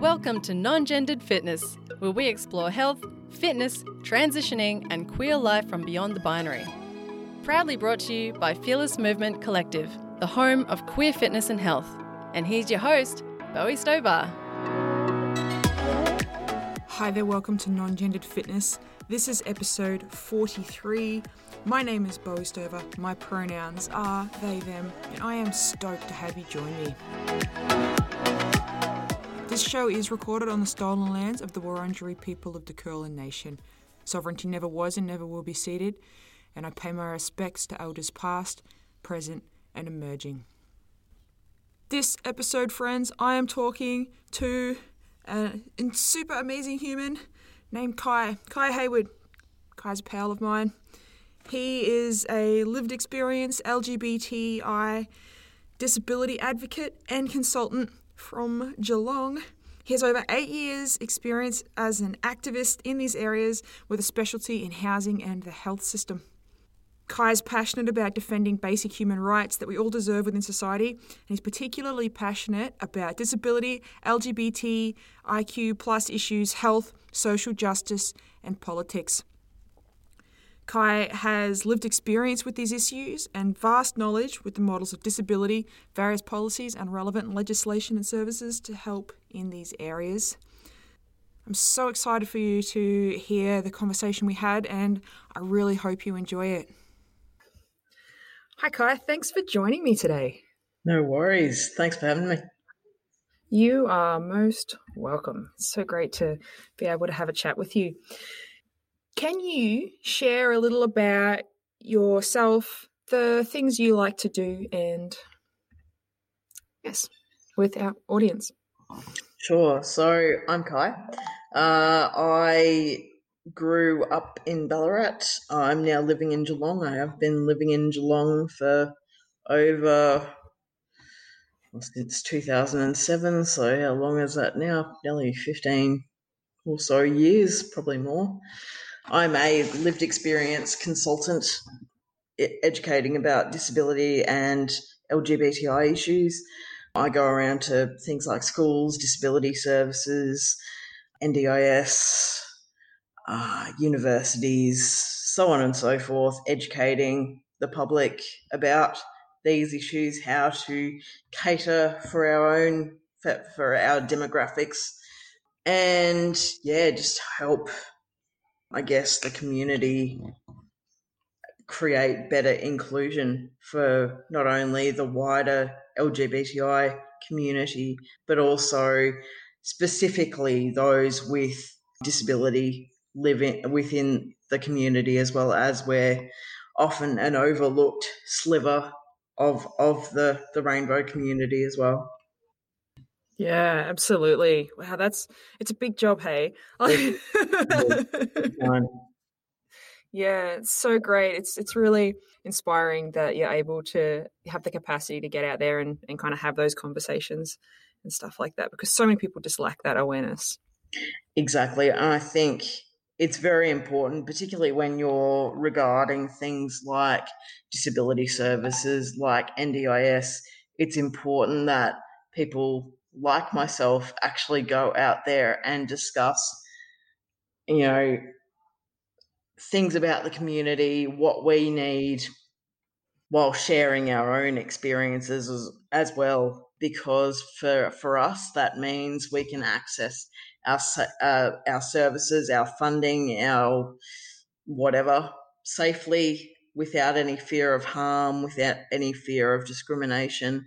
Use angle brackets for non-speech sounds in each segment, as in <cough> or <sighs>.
Welcome to Non Gendered Fitness, where we explore health, fitness, transitioning, and queer life from beyond the binary. Proudly brought to you by Fearless Movement Collective, the home of queer fitness and health. And here's your host, Bowie Stover. Hi there, welcome to Non Gendered Fitness. This is episode 43. My name is Bowie Stover. My pronouns are they, them, and I am stoked to have you join me. This show is recorded on the stolen lands of the Wurundjeri people of the Kulin Nation. Sovereignty never was and never will be ceded, and I pay my respects to elders past, present, and emerging. This episode, friends, I am talking to a super amazing human named Kai. Kai Hayward. Kai's a pal of mine. He is a lived experience LGBTI disability advocate and consultant from Geelong. He has over eight years' experience as an activist in these areas with a specialty in housing and the health system. Kai is passionate about defending basic human rights that we all deserve within society, and he's particularly passionate about disability, LGBT, IQ plus issues, health, social justice, and politics. Kai has lived experience with these issues and vast knowledge with the models of disability, various policies, and relevant legislation and services to help in these areas. I'm so excited for you to hear the conversation we had, and I really hope you enjoy it. Hi, Kai. Thanks for joining me today. No worries. Thanks for having me. You are most welcome. It's so great to be able to have a chat with you. Can you share a little about yourself, the things you like to do, and yes, with our audience? Sure. So I'm Kai. Uh, I grew up in Ballarat. I'm now living in Geelong. I have been living in Geelong for over well, since 2007. So how long is that now? Nearly 15 or so years, probably more. I'm a lived experience consultant educating about disability and LGBTI issues. I go around to things like schools, disability services, NDIS, uh, universities, so on and so forth, educating the public about these issues, how to cater for our own, for, for our demographics, and yeah, just help I guess, the community create better inclusion for not only the wider LGBTI community, but also specifically those with disability living within the community as well as we're often an overlooked sliver of of the, the rainbow community as well. Yeah, absolutely. Wow, that's it's a big job, hey. <laughs> yeah, it's so great. It's it's really inspiring that you're able to have the capacity to get out there and, and kind of have those conversations and stuff like that because so many people just lack that awareness. Exactly. And I think it's very important, particularly when you're regarding things like disability services, like NDIS. It's important that people like myself actually go out there and discuss, you know, things about the community, what we need, while sharing our own experiences as, as well. Because for for us, that means we can access our uh, our services, our funding, our whatever safely without any fear of harm, without any fear of discrimination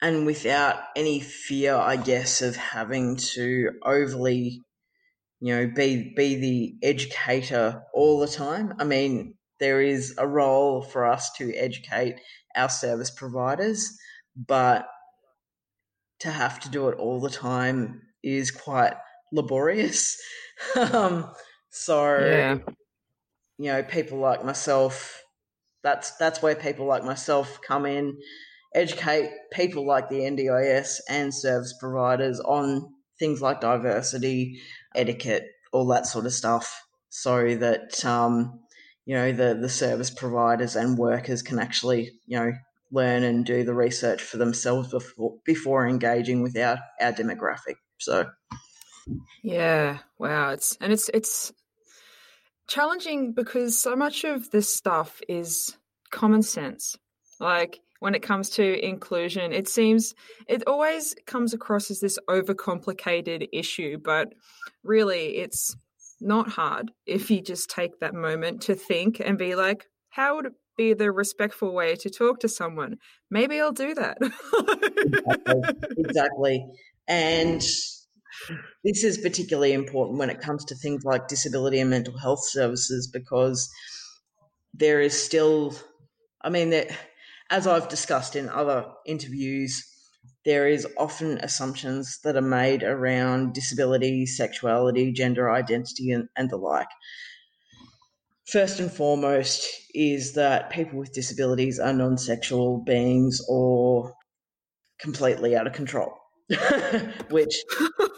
and without any fear, I guess, of having to overly, you know, be be the educator all the time. I mean, there is a role for us to educate our service providers, but to have to do it all the time is quite laborious. <laughs> um, so, yeah. you know, people like myself, that's that's where people like myself come in educate people like the NDIS and service providers on things like diversity, etiquette, all that sort of stuff, so that um, you know the the service providers and workers can actually you know learn and do the research for themselves before before engaging with our, our demographic. So yeah, wow, it's and it's it's challenging because so much of this stuff is common sense. Like when it comes to inclusion, it seems it always comes across as this overcomplicated issue, but really it's not hard if you just take that moment to think and be like, how would it be the respectful way to talk to someone? Maybe I'll do that. exactly. <laughs> exactly. And this is particularly important when it comes to things like disability and mental health services because there is still, I mean, that as I've discussed in other interviews, there is often assumptions that are made around disability, sexuality, gender identity, and, and the like. First and foremost is that people with disabilities are non sexual beings or completely out of control, <laughs> which <laughs>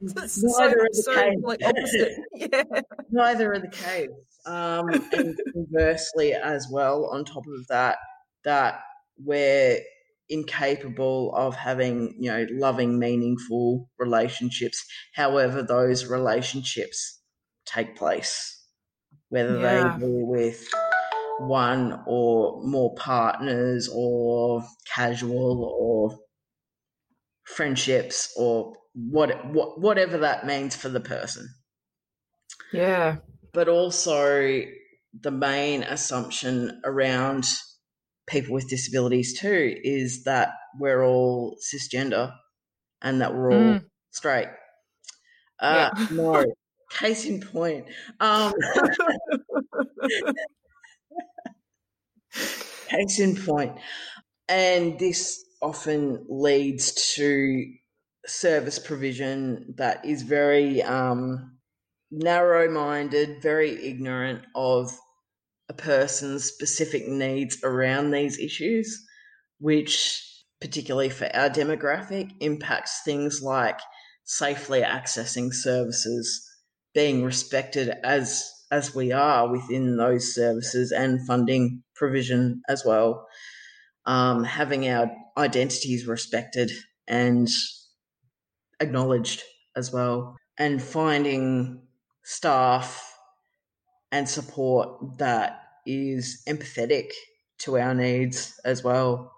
neither so, are the <laughs> so, case. Like <laughs> yeah. Neither are the case. Um, and conversely, as well, on top of that, that we're incapable of having, you know, loving, meaningful relationships, however those relationships take place, whether yeah. they be with one or more partners or casual or friendships or what, what whatever that means for the person. Yeah. But also the main assumption around people with disabilities too is that we're all cisgender and that we're all mm. straight. Uh, yeah. no, <laughs> case in point. Um, <laughs> <laughs> case in point. And this often leads to service provision that is very um, narrow minded, very ignorant of a person's specific needs around these issues, which, particularly for our demographic, impacts things like safely accessing services, being respected as as we are within those services and funding provision as well, um, having our identities respected and acknowledged as well, and finding staff and support that is empathetic to our needs as well.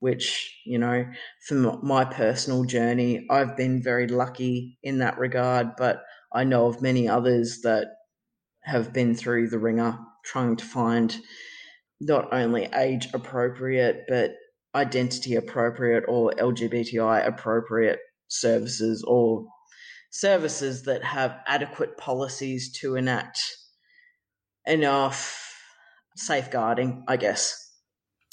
Which, you know, for my personal journey, I've been very lucky in that regard, but I know of many others that have been through the wringer trying to find not only age appropriate, but identity appropriate or LGBTI appropriate services or services that have adequate policies to enact enough safeguarding, I guess.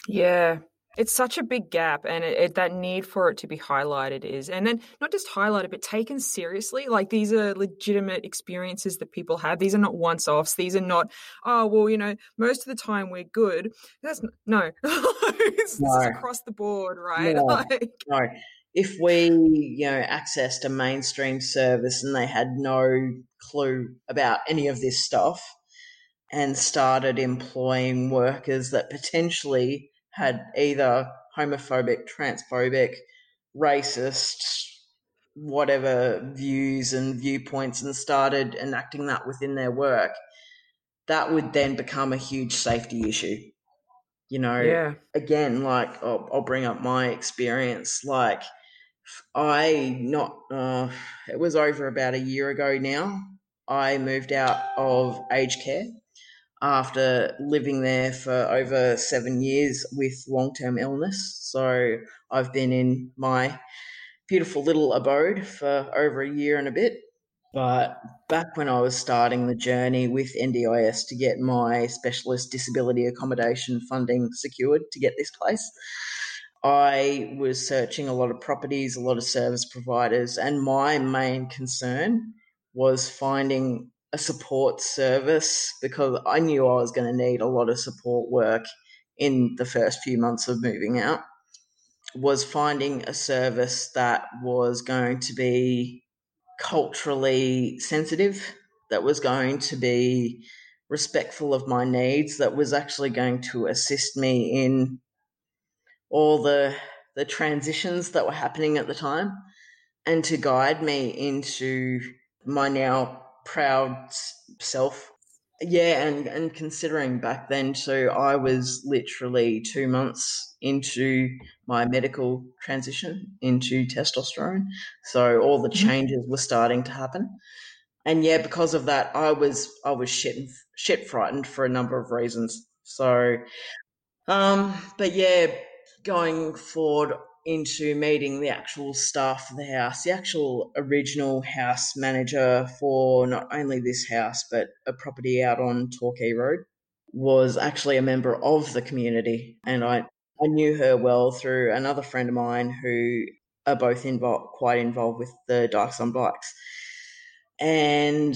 Yeah, it's such a big gap, and it, it, that need for it to be highlighted is, and then not just highlighted, but taken seriously. Like these are legitimate experiences that people have. These are not once offs. These are not, oh, well, you know, most of the time we're good. That's no, <laughs> it's, no. across the board, right? No. <laughs> Like, no if we, you know, accessed a mainstream service and they had no clue about any of this stuff and started employing workers that potentially had either homophobic, transphobic, racist, whatever views and viewpoints and started enacting that within their work, that would then become a huge safety issue. You know, yeah. again, like I'll, I'll bring up my experience. Like, I not uh, it was over about a year ago now. I moved out of aged care after living there for over seven years with long term illness. So I've been in my beautiful little abode for over a year and a bit. But back when I was starting the journey with NDIS to get my specialist disability accommodation funding secured to get this place, I was searching a lot of properties, a lot of service providers, and my main concern was finding a support service because I knew I was going to need a lot of support work in the first few months of moving out. Was finding a service that was going to be culturally sensitive, that was going to be respectful of my needs, that was actually going to assist me in all the the transitions that were happening at the time and to guide me into my now proud self. Yeah, and, and considering back then too, I was literally two months into my medical transition into testosterone. So all the mm-hmm. changes were starting to happen. And yeah, because of that, I was I was shit shit frightened for a number of reasons. So, um, but yeah, going forward, into meeting the actual staff of the house, the actual original house manager for not only this house but a property out on Torquay Road was actually a member of the community, and I I knew her well through another friend of mine who are both involved quite involved with the Dykes on Bikes, and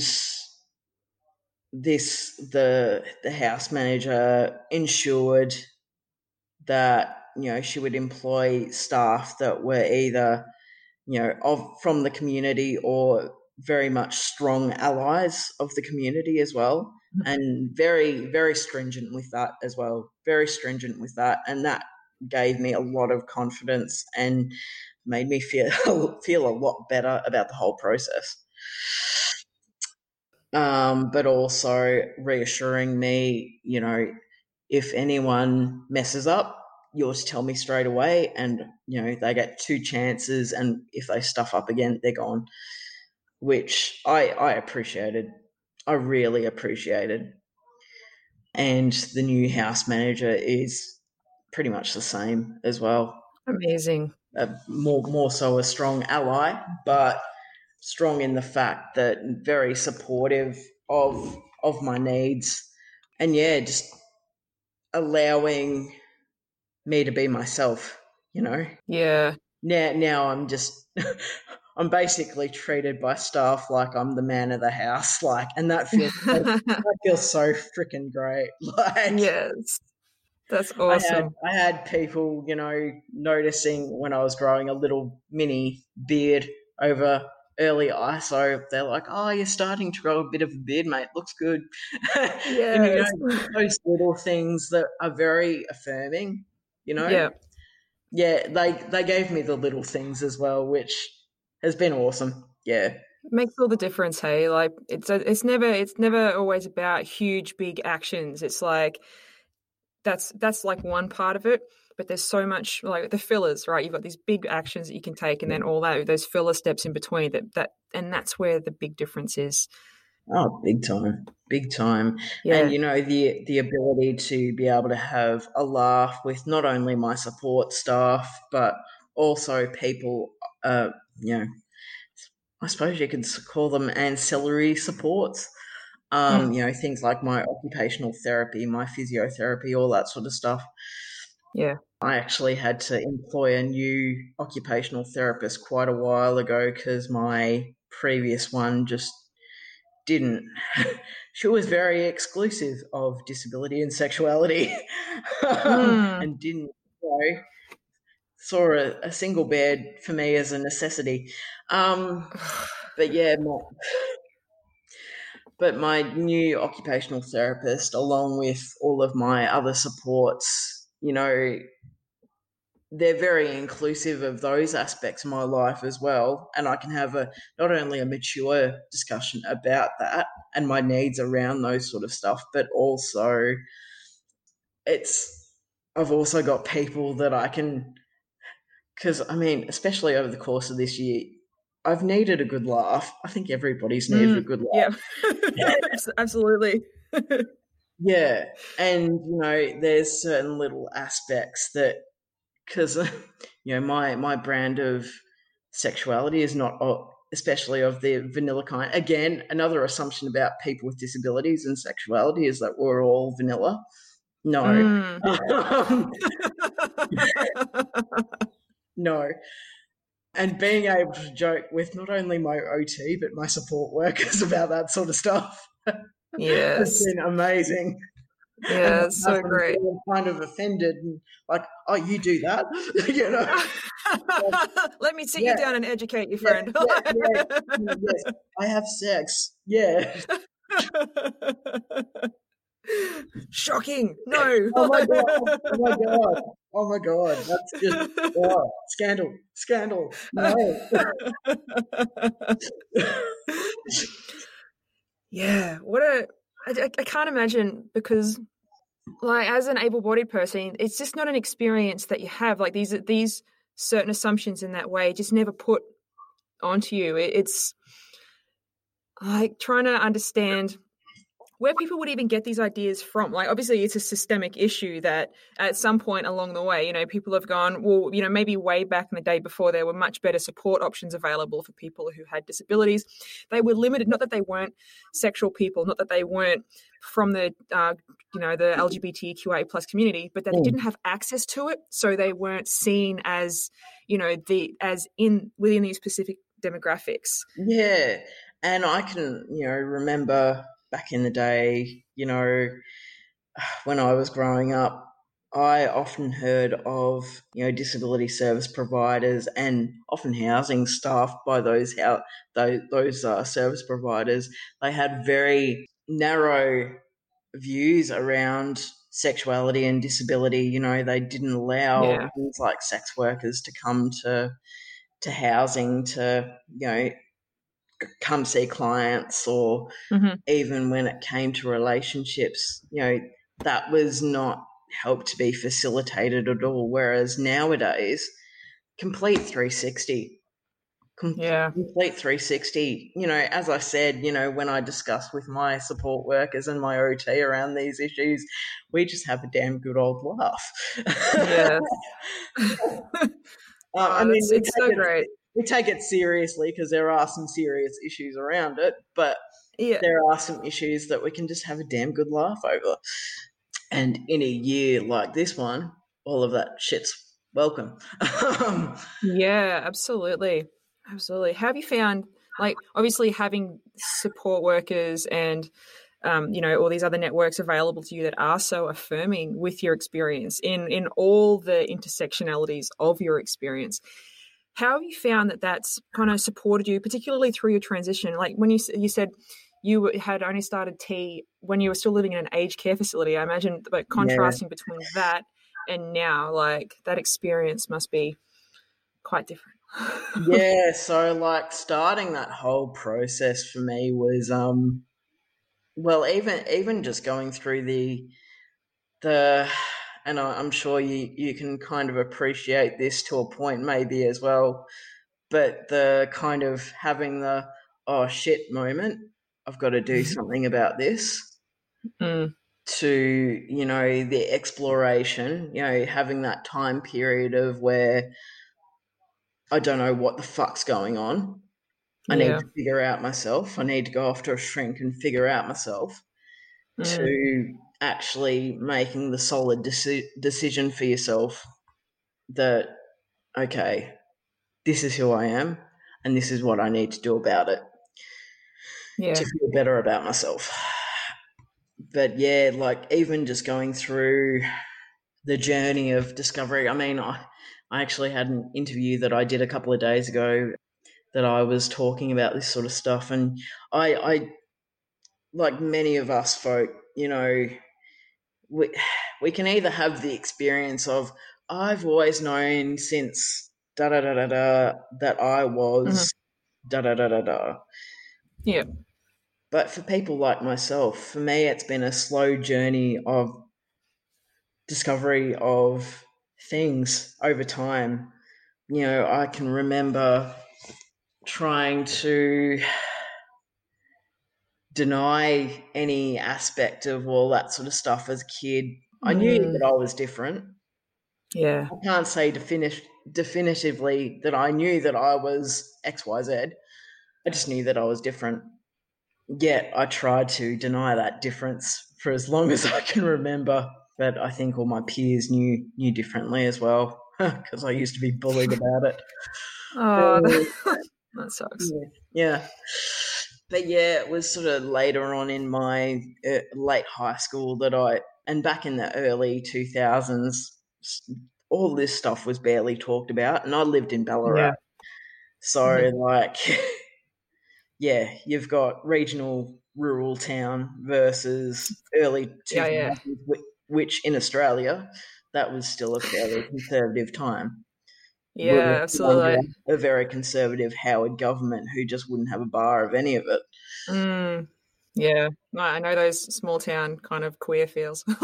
this the the house manager ensured that you know, she would employ staff that were either, you know, of from the community or very much strong allies of the community as well. Mm-hmm. And very, very stringent with that as well. Very stringent with that. And that gave me a lot of confidence and made me feel <laughs> feel a lot better about the whole process. Um, but also reassuring me, you know, if anyone messes up, yours tell me straight away and you know they get two chances and if they stuff up again they're gone which i i appreciated. I really appreciated. And the new house manager is pretty much the same as well. Amazing. Uh, more more so a strong ally but strong in the fact that very supportive of of my needs. And yeah just allowing me to be myself, you know? Yeah. Now now I'm just <laughs> I'm basically treated by staff like I'm the man of the house, <laughs> like, and that feels that feels so freaking great. <laughs> Like, yes, that's awesome. I had, I had, people, you know, noticing when I was growing a little mini beard over early ISO. They're like, "Oh, you're starting to grow a bit of a beard, mate. Looks good." Yeah, you know, those little things that are very affirming you know? Yeah. Yeah, they they gave me the little things as well, which has been awesome. Yeah. It makes all the difference, hey. Like it's a, it's never it's never always about huge big actions. It's like that's that's like one part of it, but there's so much like the fillers, right? You've got these big actions that you can take and then all that those filler steps in between that that and that's where the big difference is. Oh, big time, big time. Yeah. And you know the the ability to be able to have a laugh with not only my support staff but also people. Uh, you know, I suppose you could call them ancillary supports. Um, mm. You know, things like my occupational therapy, my physiotherapy, all that sort of stuff. Yeah. I actually had to employ a new occupational therapist quite a while ago because my previous one just didn't. <laughs> she was very exclusive of disability and sexuality <laughs> mm. and didn't you know, saw a, a, single bed for me as a necessity. Um, <sighs> but yeah, my, but my new occupational therapist, along with all of my other supports, you know, they're very inclusive of those aspects of my life as well. And i can have a not only a mature discussion about that and my needs around those sort of stuff but also it's i've also got people that i can because i mean especially over the course of this year i've needed a good laugh. I think everybody's needed mm, a good laugh. <laughs> Yeah absolutely. <laughs> Yeah. And you know there's certain little aspects that because <laughs> you know my my brand of sexuality is not especially of the vanilla kind. Again another assumption about people with disabilities and sexuality is that we're all vanilla. No. Mm. <laughs> no. And being able to joke with not only my ot but my support workers <laughs> about that sort of stuff yes. has been amazing yeah, it's so great. Kind of offended and like, oh, you do that, <laughs> you know. <laughs> Let me sit yeah. you down and educate you, friend. Yeah, <laughs> yeah, yes, I have sex. Yeah. Shocking! No. oh my god! Oh my god! Oh my god! That's just oh, scandal! Scandal! No. yeah. What a. I, I can't imagine because like as an able-bodied person it's just not an experience that you have. Like these these certain assumptions in that way just never put onto you. It, it's like trying to understand where people would even get these ideas from. Like, obviously, it's a systemic issue that at some point along the way, you know, people have gone, well, you know, maybe way back in the day before there were much better support options available for people who had disabilities. They were limited, not that they weren't sexual people, not that they weren't from the, uh, you know, the LGBTQA plus community, but that they mm. didn't have access to it. So they weren't seen as, you know, the, as in within these specific demographics. Yeah. And I can, you know, remember back in the day, you know, when I was growing up, I often heard of you know disability service providers and often housing staff by those how those, those uh, service providers. They had very narrow views around sexuality and disability. You know, they didn't allow yeah. things like sex workers to come to to housing to you know come see clients or mm-hmm. even when it came to relationships, you know, that was not helped to be facilitated at all. Whereas nowadays, complete 360. Com- yeah. Complete 360. You know, as I said, you know, when I discuss with my support workers and my OT around these issues, we just have a damn good old laugh. Yeah. <laughs> <laughs> uh, oh, I mean, it's, it's so great we take it seriously because there are some serious issues around it, but yeah. there are some issues that we can just have a damn good laugh over. And in a year like this one, all of that shit's welcome. <laughs> yeah, absolutely. Absolutely. How Have you found, like, obviously having support workers and um, you know all these other networks available to you that are so affirming with your experience in in all the intersectionalities of your experience how have you found that that's kind of supported you, particularly through your transition? Like when you you said you had only started T when you were still living in an aged care facility. I imagine, but contrasting yeah. between that and now, like that experience must be quite different. <laughs> yeah, so like starting that whole process for me was um well even even just going through the the and I'm sure you you can kind of appreciate this to a point maybe as well. But the kind of having the oh shit moment, I've got to do mm-hmm. something about this. Mm. To you know the exploration, you know having that time period of where I don't know what the fuck's going on. I yeah. need to figure out myself. I need to go off to a shrink and figure out myself. Mm. To actually making the solid deci- decision for yourself that okay this is who i am and this is what i need to do about it yeah. to feel better about myself but yeah like even just going through the journey of discovery i mean i i actually had an interview that i did a couple of days ago that i was talking about this sort of stuff and i i like many of us folk you know we, <sighs> we can either have the experience of I've always known since da da da da da that I was mm-hmm. da da da da da. Yeah. But for people like myself, for me, it's been a slow journey of discovery of things over time. You know, I can remember trying to deny any aspect of all that sort of stuff as a kid. I knew mm. that I was different. Yeah. I can't say defini- definitively that I knew that I was XYZ. I just knew that I was different. Yet I tried to deny that difference for as long <laughs> as I can remember. But I think all my peers knew knew differently as well <laughs> because I used to be bullied about it. <laughs> Oh, um, that sucks. Yeah. yeah but yeah, it was sort of later on in my uh, late high school that I, and back in the early 2000s, all this stuff was barely talked about. And I lived in Ballarat. Yeah. So, mm-hmm. like, <laughs> yeah, you've got regional rural town versus early 2000s, Yeah, yeah. which in Australia, that was still a fairly conservative time. Yeah, absolutely. A very conservative Howard government who just wouldn't have a bar of any of it. Mm, yeah, No, I know those small town kind of queer feels. <laughs> <laughs>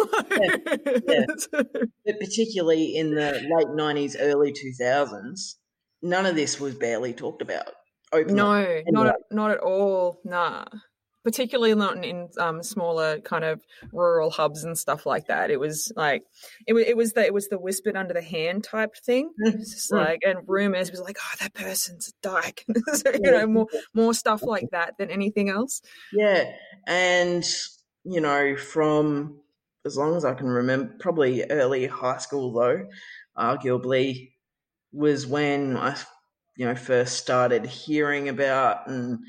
But particularly in the late 90s, early 2000s, none of this was barely talked about. Openly. no, not not at all. Nah, particularly not in, um, smaller kind of rural hubs and stuff like that. It was like it was it was the it was the whispered under the hand type thing. It's just Mm. like and rumors was like, oh, that person's a dyke. <laughs> so, you Yeah. know, more more stuff like that than anything else. Yeah, and you know, from as long as I can remember, probably early high school though, arguably was when I, you know, first started hearing about and.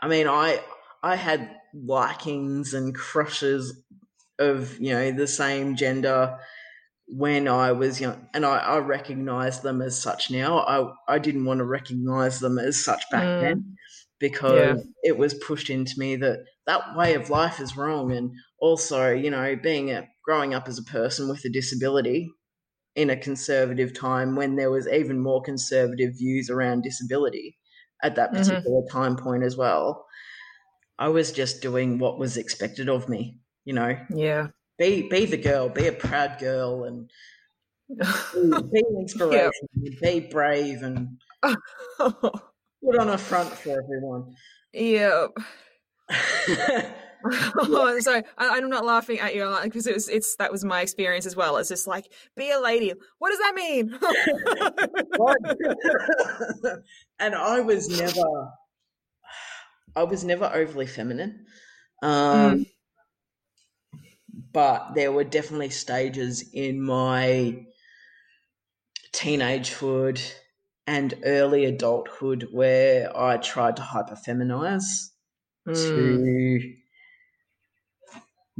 I mean, I I had likings and crushes of you know the same gender when I was young, and I, I recognize them as such now. I I didn't want to recognize them as such back Mm. then because it was pushed into me that that way of life is wrong, and also you know being a growing up as a person with a disability in a conservative time when there was even more conservative views around disability at that Mhm. particular time point as well. I was just doing what was expected of me, you know, Yeah. be be the girl, be a proud girl, and <laughs> be, be an inspiration, be brave, and <laughs> put on a front for everyone. yeah. <laughs> Oh, sorry, I, I'm not laughing at you because it was, it's that was my experience as well. It's just like be a lady. What does that mean? And I was never, I was never overly feminine. Um, But there were definitely stages in my teenagehood and early adulthood where I tried to hyperfeminize Mm, to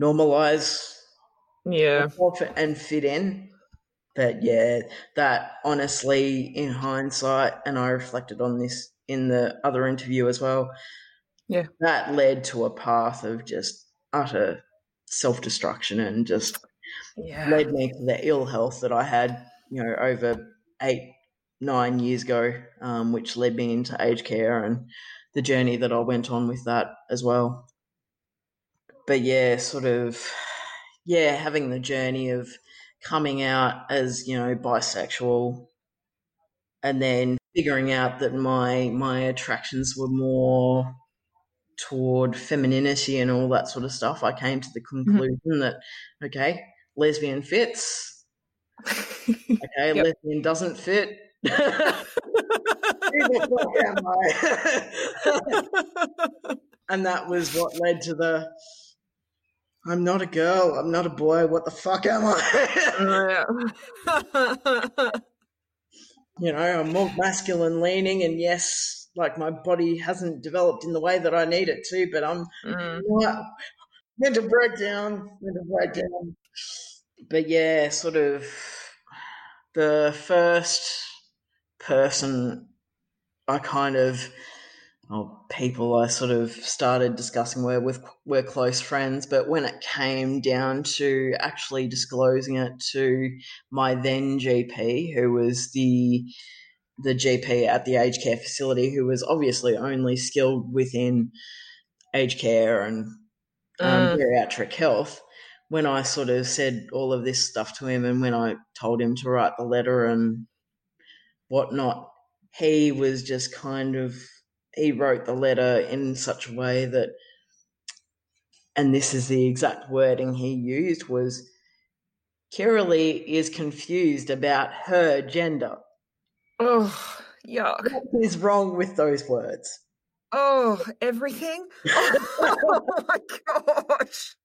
normalize yeah, and fit in. But yeah, that honestly, in hindsight, and I reflected on this in the other interview as well. Yeah. that led to a path of just utter self destruction and just yeah, led me to the ill health that I had, you know, over eight, nine years ago, um, which led me into aged care and the journey that I went on with that as well. But yeah, sort of, yeah, having the journey of coming out as, you know, bisexual and then figuring out that my my attractions were more toward femininity and all that sort of stuff i came to the mm-hmm. conclusion that okay lesbian fits <laughs> okay Yep. lesbian doesn't fit Who the fuck am I? and that was what led to the i'm not a girl i'm not a boy what the fuck am i <laughs> you know i'm more masculine leaning and yes like my body hasn't developed in the way that i need it to but i'm Mm, what? Mental breakdown. Mental breakdown. But yeah, sort of the first person I kind of, or people I sort of started discussing were with were close friends. But when it came down to actually disclosing it to my then GP, who was the the GP at the aged care facility, who was obviously only skilled within aged care and um, Mm. geriatric health. When I sort of said all of this stuff to him, and when I told him to write the letter and whatnot, he was just kind of he wrote the letter in such a way that, and this is the exact wording he used was. Kiralee is confused about her gender. oh, yuck. What is wrong with those words? Oh, everything. <laughs> Oh, my gosh.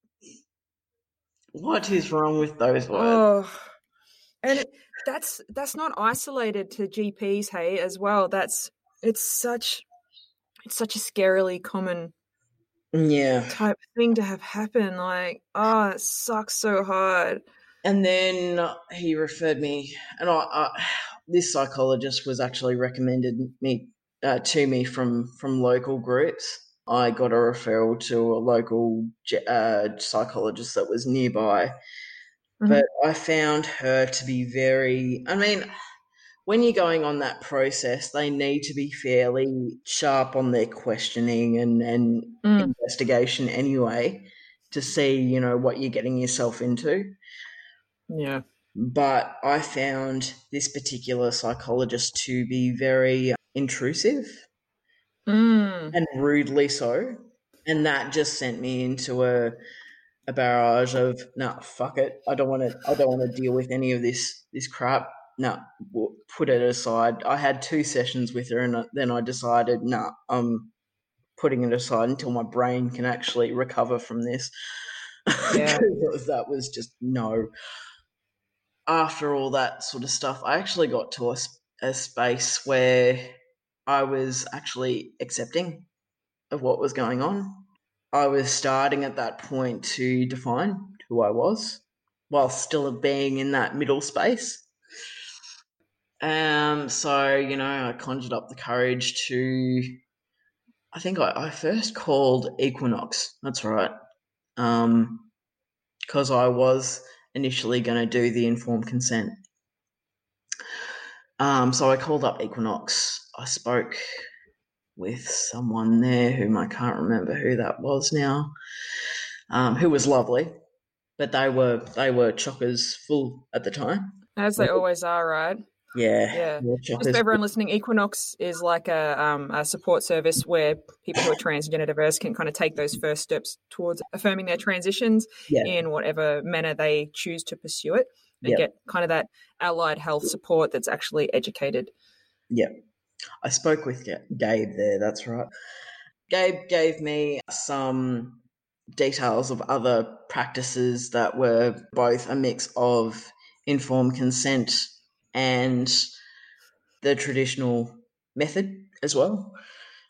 What is wrong with those words? Oh, and it, that's that's not isolated to GPs, hey, as well. That's it's such it's such a scarily common yeah. type thing to have happen. Like, oh, it sucks so hard. And then he referred me, and I, I this psychologist was actually recommended me uh, to me from from local groups. I got a referral to a local uh, psychologist that was nearby. Mm-hmm. But I found her to be very, I mean, when you're going on that process, they need to be fairly sharp on their questioning and, and mm. investigation anyway to see, you know, what you're getting yourself into. Yeah. But I found this particular psychologist to be very intrusive mm. and rudely so. And that just sent me into a a barrage of nah, fuck it. I don't want to. I don't want to deal with any of this this crap. No, nah, put it aside. I had two sessions with her, and then I decided, no, nah, I'm putting it aside until my brain can actually recover from this. Yeah. <laughs> that was just no. After all that sort of stuff, I actually got to a, a space where I was actually accepting of what was going on. I was starting at that point to define who I was while still being in that middle space. Um, so, you know, I conjured up the courage to, I think I, I first called Equinox. That's right. Um, because I was initially going to do the informed consent. Um, so I called up Equinox I spoke with someone there whom I can't remember who that was now, um, who was lovely, but they were they were chockers full at the time, as they always are, right? Yeah, yeah. Just for everyone listening, Equinox is like a, um, a support service where people who are transgender diverse can kind of take those first steps towards affirming their transitions yeah. in whatever manner they choose to pursue it, and yeah. get kind of that allied health support that's actually educated. Yeah, I spoke with Gabe there, that's right. Gabe gave me some details of other practices that were both a mix of informed consent and the traditional method as well.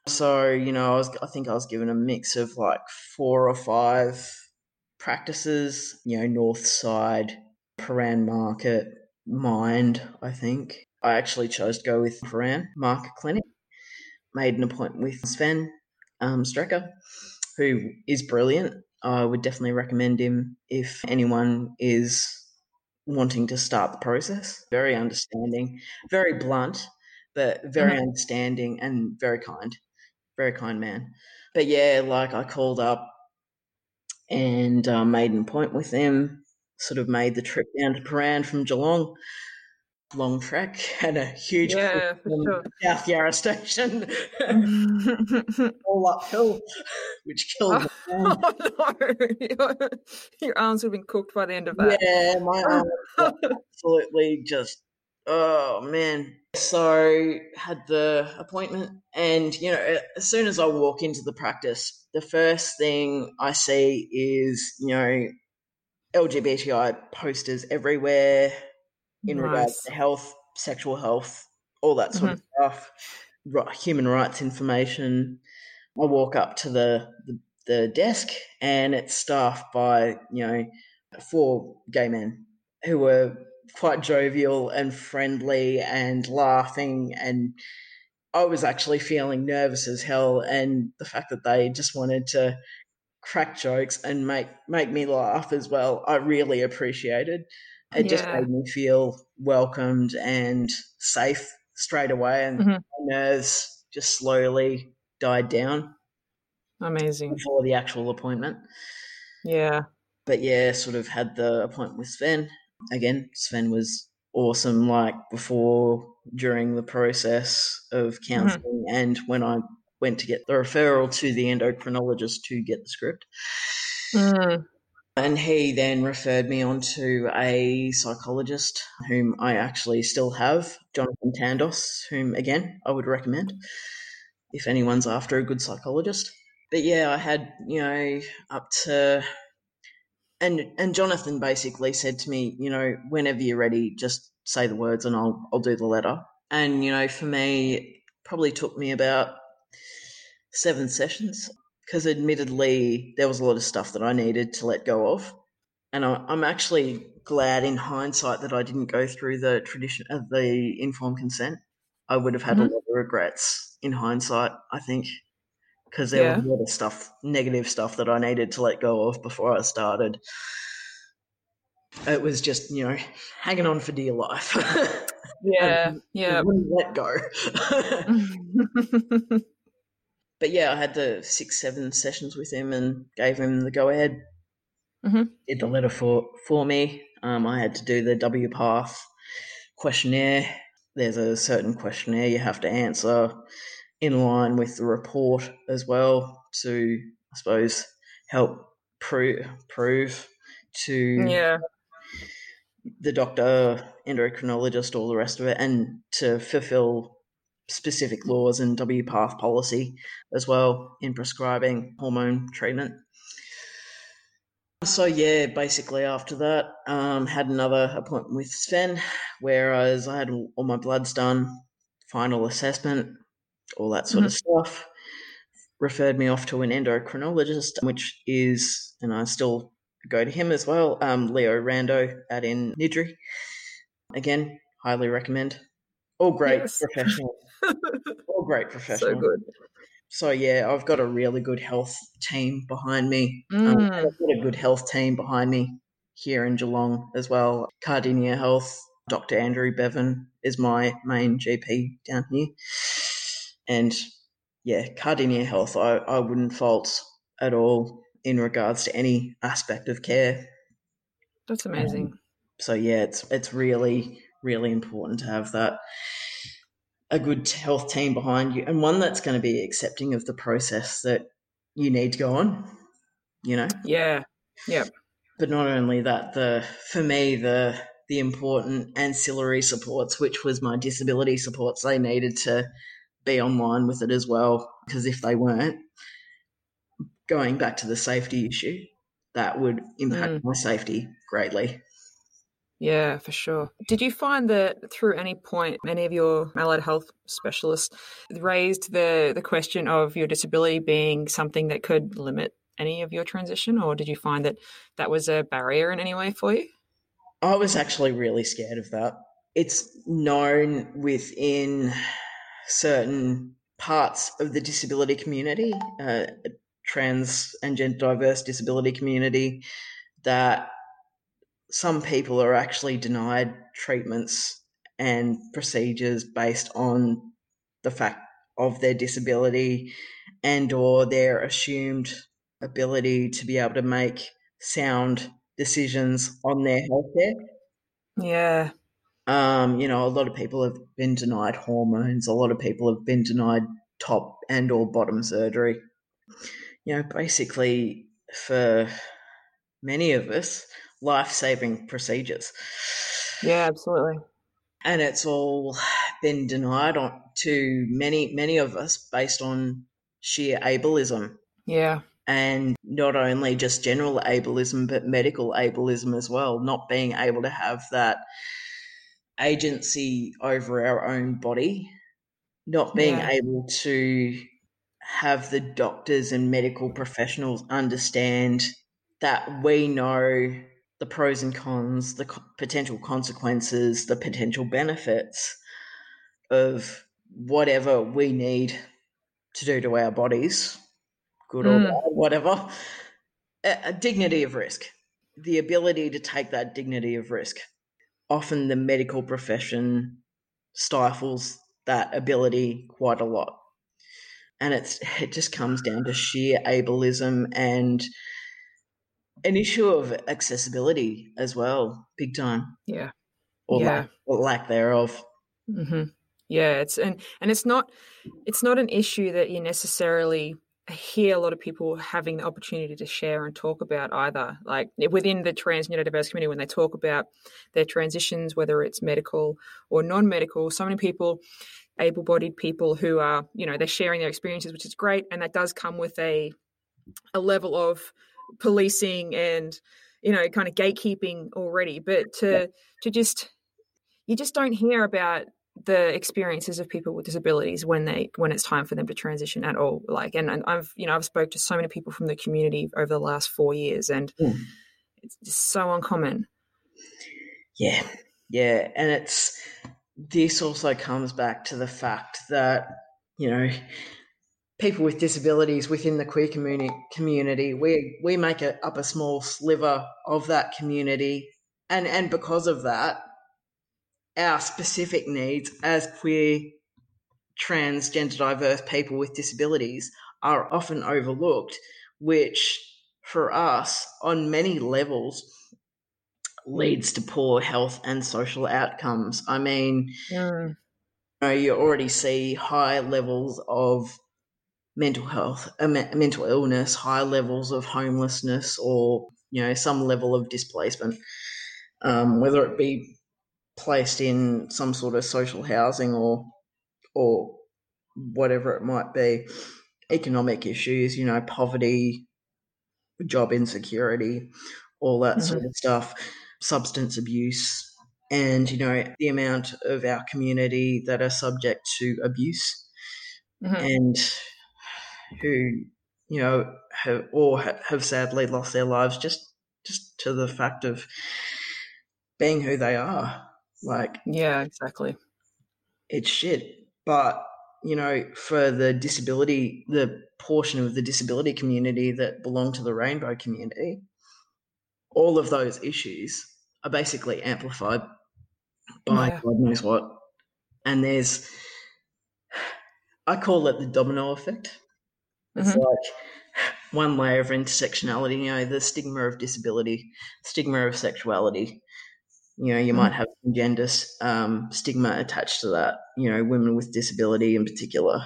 So, you know, I was I think I was given a mix of like four or five practices, you know, North Side, Prahran Market, Mind, I think. I actually chose to go with Prahran Market Clinic. Made an appointment with Sven um, Strecker, who is brilliant. I would definitely recommend him if anyone is wanting to start the process. Very understanding, very blunt, but very mm-hmm. understanding and very kind. Very kind man. But yeah, like I called up and uh, made an appointment with them, sort of made the trip down to Prahran from Geelong long trek and a huge yeah, sure. South Yarra station, <laughs> <laughs> all uphill, which killed oh, <laughs> oh no. Your arms would have been cooked by the end of that. Yeah, my arms absolutely just, oh man. So had the appointment, and you know, as soon as I walk into the practice, the first thing I see is you know LGBTI posters everywhere in nice. regards to health, sexual health, all that sort mm-hmm. of stuff, human rights information. I walk up to the, the, the desk and it's staffed by, you know, four gay men who were quite jovial and friendly and laughing and I was actually feeling nervous as hell and the fact that they just wanted to crack jokes and make make me laugh as well I really appreciated it yeah. just made me feel welcomed and safe straight away, and mm-hmm. my nerves just slowly died down. Amazing. Before the actual appointment. Yeah. But yeah, sort of had the appointment with Sven. Again, Sven was awesome, like before, during the process of counseling, mm-hmm. and when I went to get the referral to the endocrinologist to get the script. Mm. And he then referred me on to a psychologist whom I actually still have, Jonathan Tandos, whom again I would recommend if anyone's after a good psychologist. But yeah, I had, you know, up to and and Jonathan basically said to me, you know, whenever you're ready, just say the words and I'll I'll do the letter. And you know, for me, probably took me about seven sessions because admittedly there was a lot of stuff that I needed to let go of, and I, am actually glad in hindsight that I didn't go through the tradition of the informed consent. I would have had mm-hmm. a lot of regrets in hindsight, I think, because there Yeah. was a lot of stuff, negative stuff that I needed to let go of before I started. It was just, you know, hanging on for dear life. <laughs> Yeah, yeah. Wouldn't let go. <laughs> <laughs> but yeah, I had the six, seven sessions with him and gave him the go ahead. Mhm. Did the letter for for me. Um, I had to do the WPATH questionnaire. There's a certain questionnaire you have to answer in line with the report as well to, I suppose, help prove prove to yeah, the doctor, endocrinologist, all the rest of it, and to fulfill specific laws and WPATH policy as well in prescribing hormone treatment. So yeah, basically after that, um, had another appointment with Sven, whereas I had all my bloods done, final assessment, all that sort of stuff. Referred me off to an endocrinologist, which is, and I still go to him as well, um, Leo Rando out in Niddrie. Again, highly recommend. All great Yes. <laughs> professional. All great <laughs> professionals. so professional. good. So yeah, I've got a really good health team behind me. Um, Mm. I've got a good health team behind me here in Geelong as well. Cardinia Health, Dr. Andrew Bevan is my main GP down here. And yeah, Cardinia Health, I, I wouldn't fault at all in regards to any aspect of care. That's amazing. So yeah, it's it's really really important to have that a good health team behind you and one that's going to be accepting of the process that you need to go on. You know, Yeah, Yeah. but not only that, the for me the the important ancillary supports, which was my disability supports, they needed to be online with it as well because if they weren't, going back to the safety issue, that would impact mm. my safety greatly. Yeah, for sure. Did you find that through any point any of your allied health specialists raised the the question of your disability being something that could limit any of your transition, or did you find that that was a barrier in any way for you? I was actually really scared of that. It's known within certain parts of the disability community, uh, trans and gender diverse disability community, that some people are actually denied treatments and procedures based on the fact of their disability and or their assumed ability to be able to make sound decisions on their healthcare. Yeah, Um, you know, a lot of people have been denied hormones. A lot of people have been denied top and or bottom surgery. You know, basically for many of us, life-saving procedures. yeah, absolutely. And it's all been denied on to many, many of us based on sheer ableism. Yeah, and not only just general ableism, but medical ableism as well, not being able to have that agency over our own body, not being Yeah. able to have the doctors and medical professionals understand that we know the pros and cons, the co- potential consequences, the potential benefits of whatever we need to do to our bodies, good or Mm. bad, whatever. A, a dignity of risk, the ability to take that dignity of risk. Often the medical profession stifles that ability quite a lot. And it's it just comes down to sheer ableism and an issue of accessibility as well, big time, yeah. or Yeah. lack, or lack thereof. hmm Yeah, it's and and it's not it's not an issue that you necessarily hear a lot of people having the opportunity to share and talk about either. Like within the transgender diverse community, when they talk about their transitions, whether it's medical or non-medical, so many people, able-bodied people who are, you know, they're sharing their experiences, which is great, and that does come with a a level of policing and you know kind of gatekeeping already but to to just you just don't hear about the experiences of people with disabilities when they when it's time for them to transition at all like and, and i've you know i've spoke to so many people from the community over the last four years and Mm. it's just so uncommon. Yeah, yeah, and it's this also comes back to the fact that you know people with disabilities within the queer community community. We we make it up a small sliver of that community. And and because of that our specific needs as queer trans gender diverse people with disabilities are often overlooked which for us on many levels leads to poor health and social outcomes. I mean Mm. you, know, you already see high levels of mental health, mental illness, high levels of homelessness, or you know some level of displacement, um, whether it be placed in some sort of social housing or or whatever it might be. Economic issues, you know, poverty, job insecurity, all that sort of stuff, substance abuse, and you know the amount of our community that are subject to abuse Mhm. and who you know have or have sadly lost their lives just just to the fact of being who they are like Yeah, exactly. it's shit but you know for the disability the portion of the disability community that belong to the rainbow community all of those issues are basically amplified by Yeah. god knows what and there's i call it the domino effect It's Mhm. like one layer of intersectionality, you know, the stigma of disability, stigma of sexuality. You know, you might have some gender um, stigma attached to that, you know, women with disability in particular.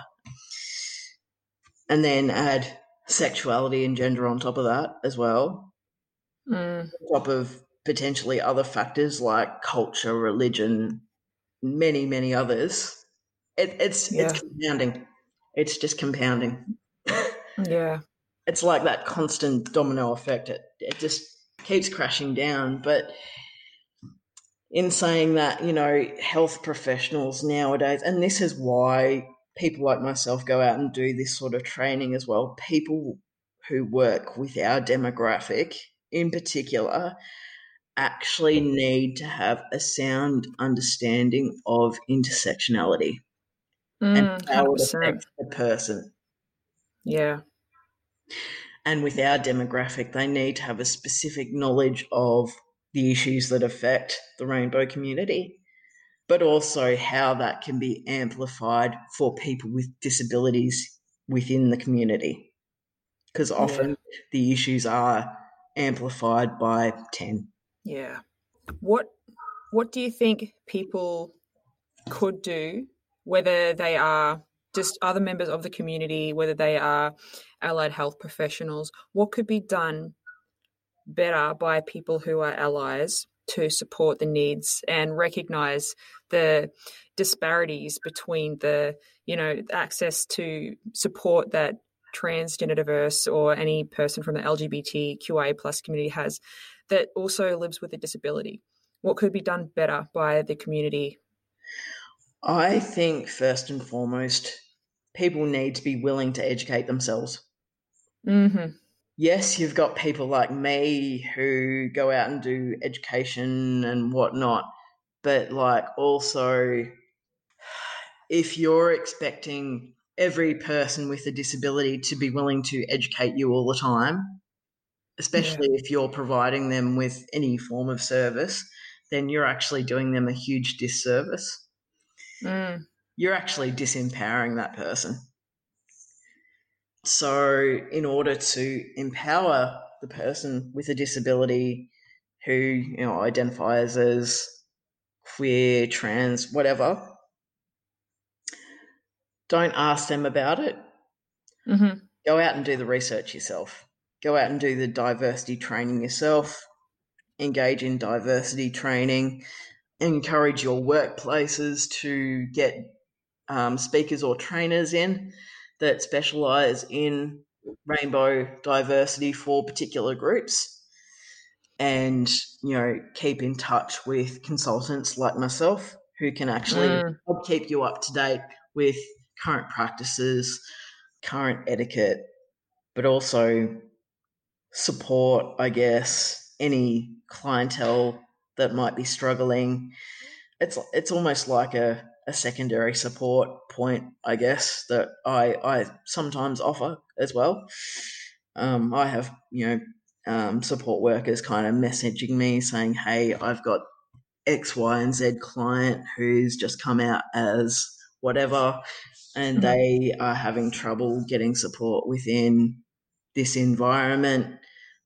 And then add sexuality and gender on top of that as well, Mm. on top of potentially other factors like culture, religion, many, many others. It, it's Yeah. it's compounding. It's just compounding. Yeah. it's like that constant domino effect. It, it just keeps crashing down. But in saying that, you know, health professionals nowadays, and this is why people like myself go out and do this sort of training as well, people who work with our demographic in particular actually need to have a sound understanding of intersectionality Mm, and how it 100%. affects the person. Yeah. and with our demographic, they need to have a specific knowledge of the issues that affect the rainbow community, but also how that can be amplified for people with disabilities within the community. Because often the issues are amplified by 10. Yeah. What what do you think people could do, whether they are just other members of the community, whether they are allied health professionals, what could be done better by people who are allies to support the needs and recognize the disparities between the, you know, access to support that transgender diverse or any person from the LGBTQIA plus community has that also lives with a disability? What could be done better by the community? I think, first and foremost, people need to be willing to educate themselves. Mm-hmm. yes, you've got people like me who go out and do education and whatnot, but like also, if you're expecting every person with a disability to be willing to educate you all the time, especially if you're providing them with any form of service, then you're actually doing them a huge disservice. Mm. You're actually disempowering that person. So, in order to empower the person with a disability who you know identifies as queer, trans, whatever, don't ask them about it. Mm-hmm. Go out and do the research yourself. Go out and do the diversity training yourself. Engage in diversity training. Encourage your workplaces to get um, speakers or trainers in that specialize in rainbow diversity for particular groups and you know keep in touch with consultants like myself who can actually Mm. help keep you up to date with current practices current etiquette but also support i guess any clientele that might be struggling it's it's almost like a, a secondary support point, I guess, that I, I sometimes offer as well. Um, I have, you know, um, support workers kind of messaging me saying, hey, I've got X, Y, and Z client who's just come out as whatever, and mm-hmm. they are having trouble getting support within this environment.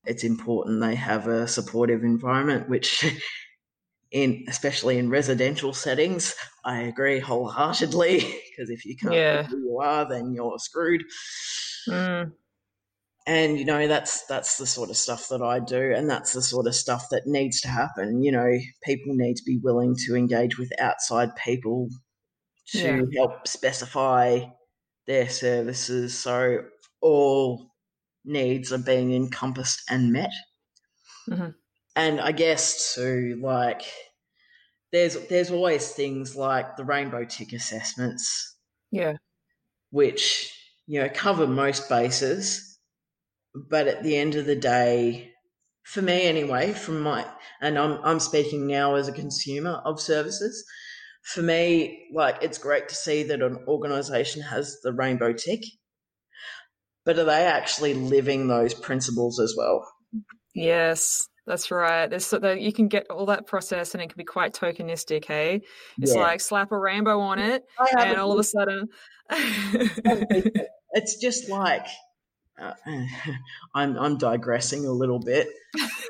It's important they have a supportive environment, which <laughs> in especially in residential settings, I agree wholeheartedly. <laughs> Because if you can't yeah. who you are, then you're screwed. Mm. And you know that's that's the sort of stuff that I do, and that's the sort of stuff that needs to happen. You know, people need to be willing to engage with outside people to yeah. help specify their services, so all needs are being encompassed and met. Mm-hmm and I guess too, like there's there's always things like the rainbow tick assessments, yeah, which you know cover most bases, but at the end of the day, for me anyway, from my and I'm I'm speaking now as a consumer of services. For me, like it's great to see that an organisation has the rainbow tick, but are they actually living those principles as well? Yes, that's right. There's so that you can get all that process, and it can be quite tokenistic. Hey, it's yeah. like slap a rainbow on it, and all of a sudden, <laughs> <laughs> it's just like uh, <laughs> I'm I'm digressing a little bit,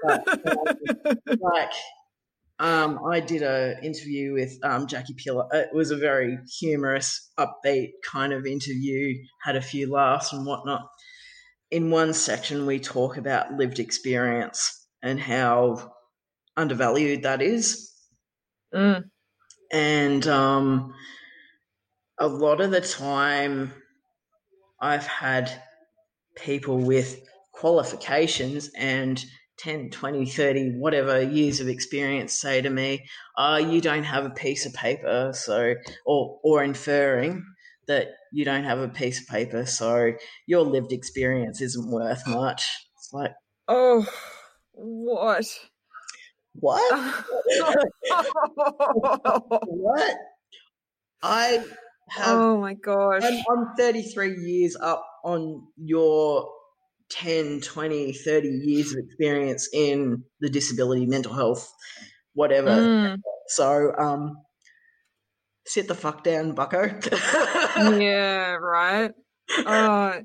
but, like um, I did a interview with um, Jackie Pillar. It was a very humorous, upbeat kind of interview. Had a few laughs and whatnot. In one section, we talk about lived experience and how undervalued that is. Mm. And um, a lot of the time, I've had people with qualifications and 10, 20, 30, whatever years of experience say to me, oh, you don't have a piece of paper, so, or, or inferring that you don't have a piece of paper, so your lived experience isn't worth much. It's like, oh, what? What? <laughs> what? I have. Oh my gosh. I'm, I'm 33 years up on your 10, 20, 30 years of experience in the disability, mental health, whatever. Mm. So, um, sit the fuck down, bucko. <laughs> yeah, right. Oh,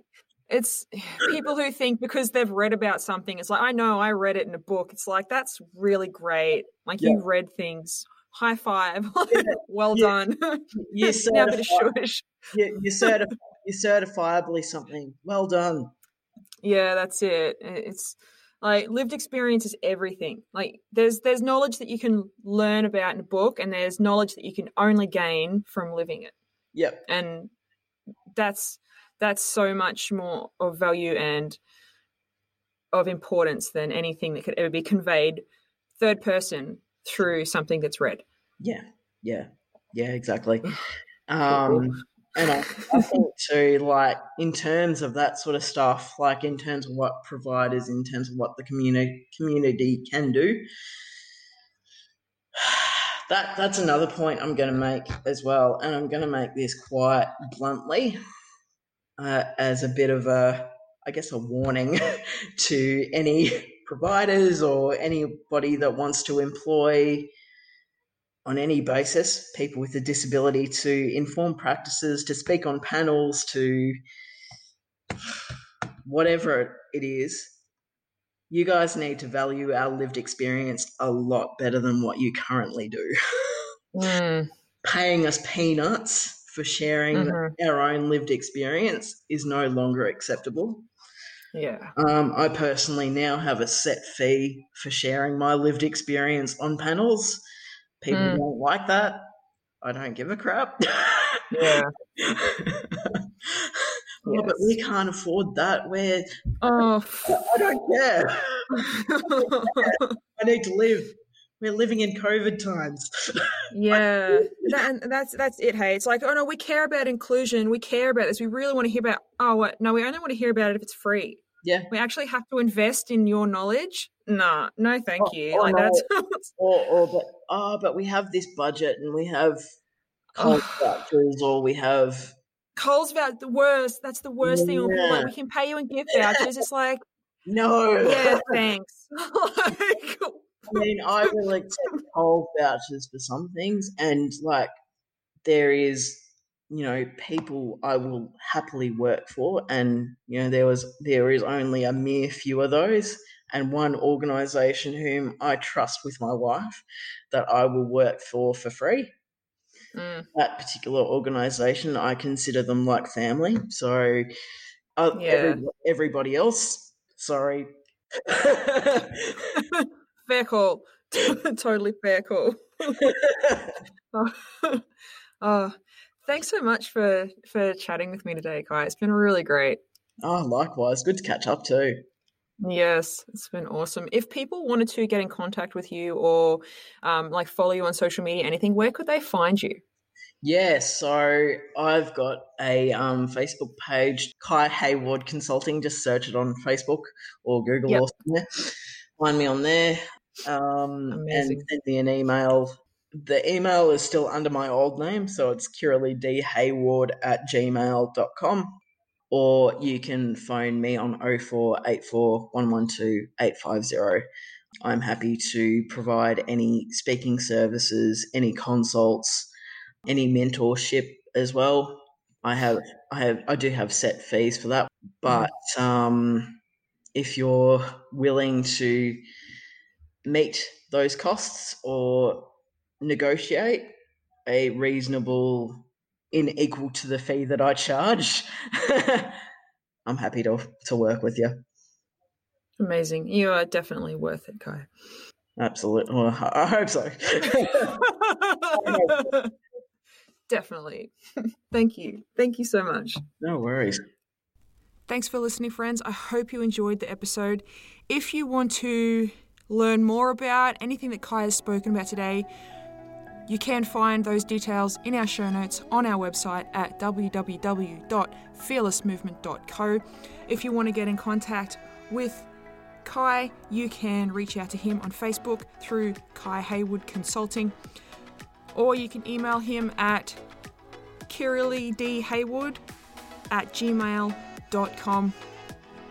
it's <sighs> people who think because they've read about something it's like i know i read it in a book. It's like that's really great. Like yeah. you read things. High five. <laughs> Well yeah. done. You're, certifi- you're, you're, certif- you're certifiably something. Well done. Yeah that's it. It's like lived experience is everything. Like there's there's knowledge that you can learn about in a book and there's knowledge that you can only gain from living it. Yep. And that's that's so much more of value and of importance than anything that could ever be conveyed third person through something that's read. Yeah, yeah, yeah, exactly. Um, and I, I think too, like in terms of that sort of stuff, like in terms of what providers, in terms of what the community community can do. <sighs> That that's another point I'm going to make as well, and I'm going to make this quite bluntly uh, as a bit of a, I guess, a warning <laughs> to any <laughs> providers or anybody that wants to employ on any basis people with a disability to inform practices, to speak on panels, to <sighs> whatever it is. You guys need to value our lived experience a lot better than what you currently do. <laughs> Mm. Paying us peanuts for sharing mm-hmm. our own lived experience is no longer acceptable. Yeah. Um, I personally now have a set fee for sharing my lived experience on panels. People mm. don't like that. I don't give a crap. Yeah. <laughs> Well, yes. but we can't afford that. We're oh, I don't care. <laughs> I need to live we're living in COVID times. <laughs> yeah, that, that's that's it. Hey, it's like, oh no, we care about inclusion. We care about this. We really want to hear about. Oh, what? no, we only want to hear about it if it's free. Yeah, we actually have to invest in your knowledge. No, no, thank oh, you. Oh, like no. that's <laughs> or, or but oh, but we have this budget and we have Coles vouchers, or we have Coles voucher, the worst. That's the worst thing. Like, we can pay you in gift vouchers. It's like, <laughs> no. yeah, thanks. like, I mean, I will <laughs> accept Coles vouchers for some things, and like there is, you know, people I will happily work for, and you know, there was there is only a mere few of those, and one organisation whom I trust with my life that I will work for for free. mm, That particular organisation, I consider them like family. So, uh, Yeah. every, everybody else, sorry. <laughs> <laughs> fair call. <laughs> totally fair call. oh, <laughs> oh, thanks so much for for chatting with me today, Kai. It's been really great. oh, likewise. Good to catch up too. Yes, it's been awesome. If people wanted to get in contact with you or um, like follow you on social media, anything, where could they find you? Yeah, so I've got a um, Facebook page, Kai Hayward Consulting. Just search it on Facebook or Google Yep. or somewhere. Find me on there um, and send me an email. The email is still under my old name, so it's kiralee at gmail.com. Or you can phone me on 0484 112 850. I'm happy to provide any speaking services, any consults, any mentorship as well. I have, I have, I do have set fees for that. But um, if you're willing to meet those costs or negotiate a reasonable, in equal to the fee that I charge, <laughs> I'm happy to to work with you. Amazing. You are definitely worth it, Kai. Absolutely. Well, I I hope so. <laughs> definitely. <laughs> Thank you. Thank you so much. no worries. Thanks for listening, friends. I hope you enjoyed the episode. If you want to learn more about anything that Kai has spoken about today, you can find those details in our show notes on our website at www.fearlessmovement.co. If you want to get in contact with Kai, you can reach out to him on Facebook through Kai Haywood Consulting, or you can email him at kirileydhaywood at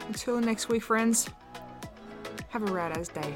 Until next week, friends, have a rad as day.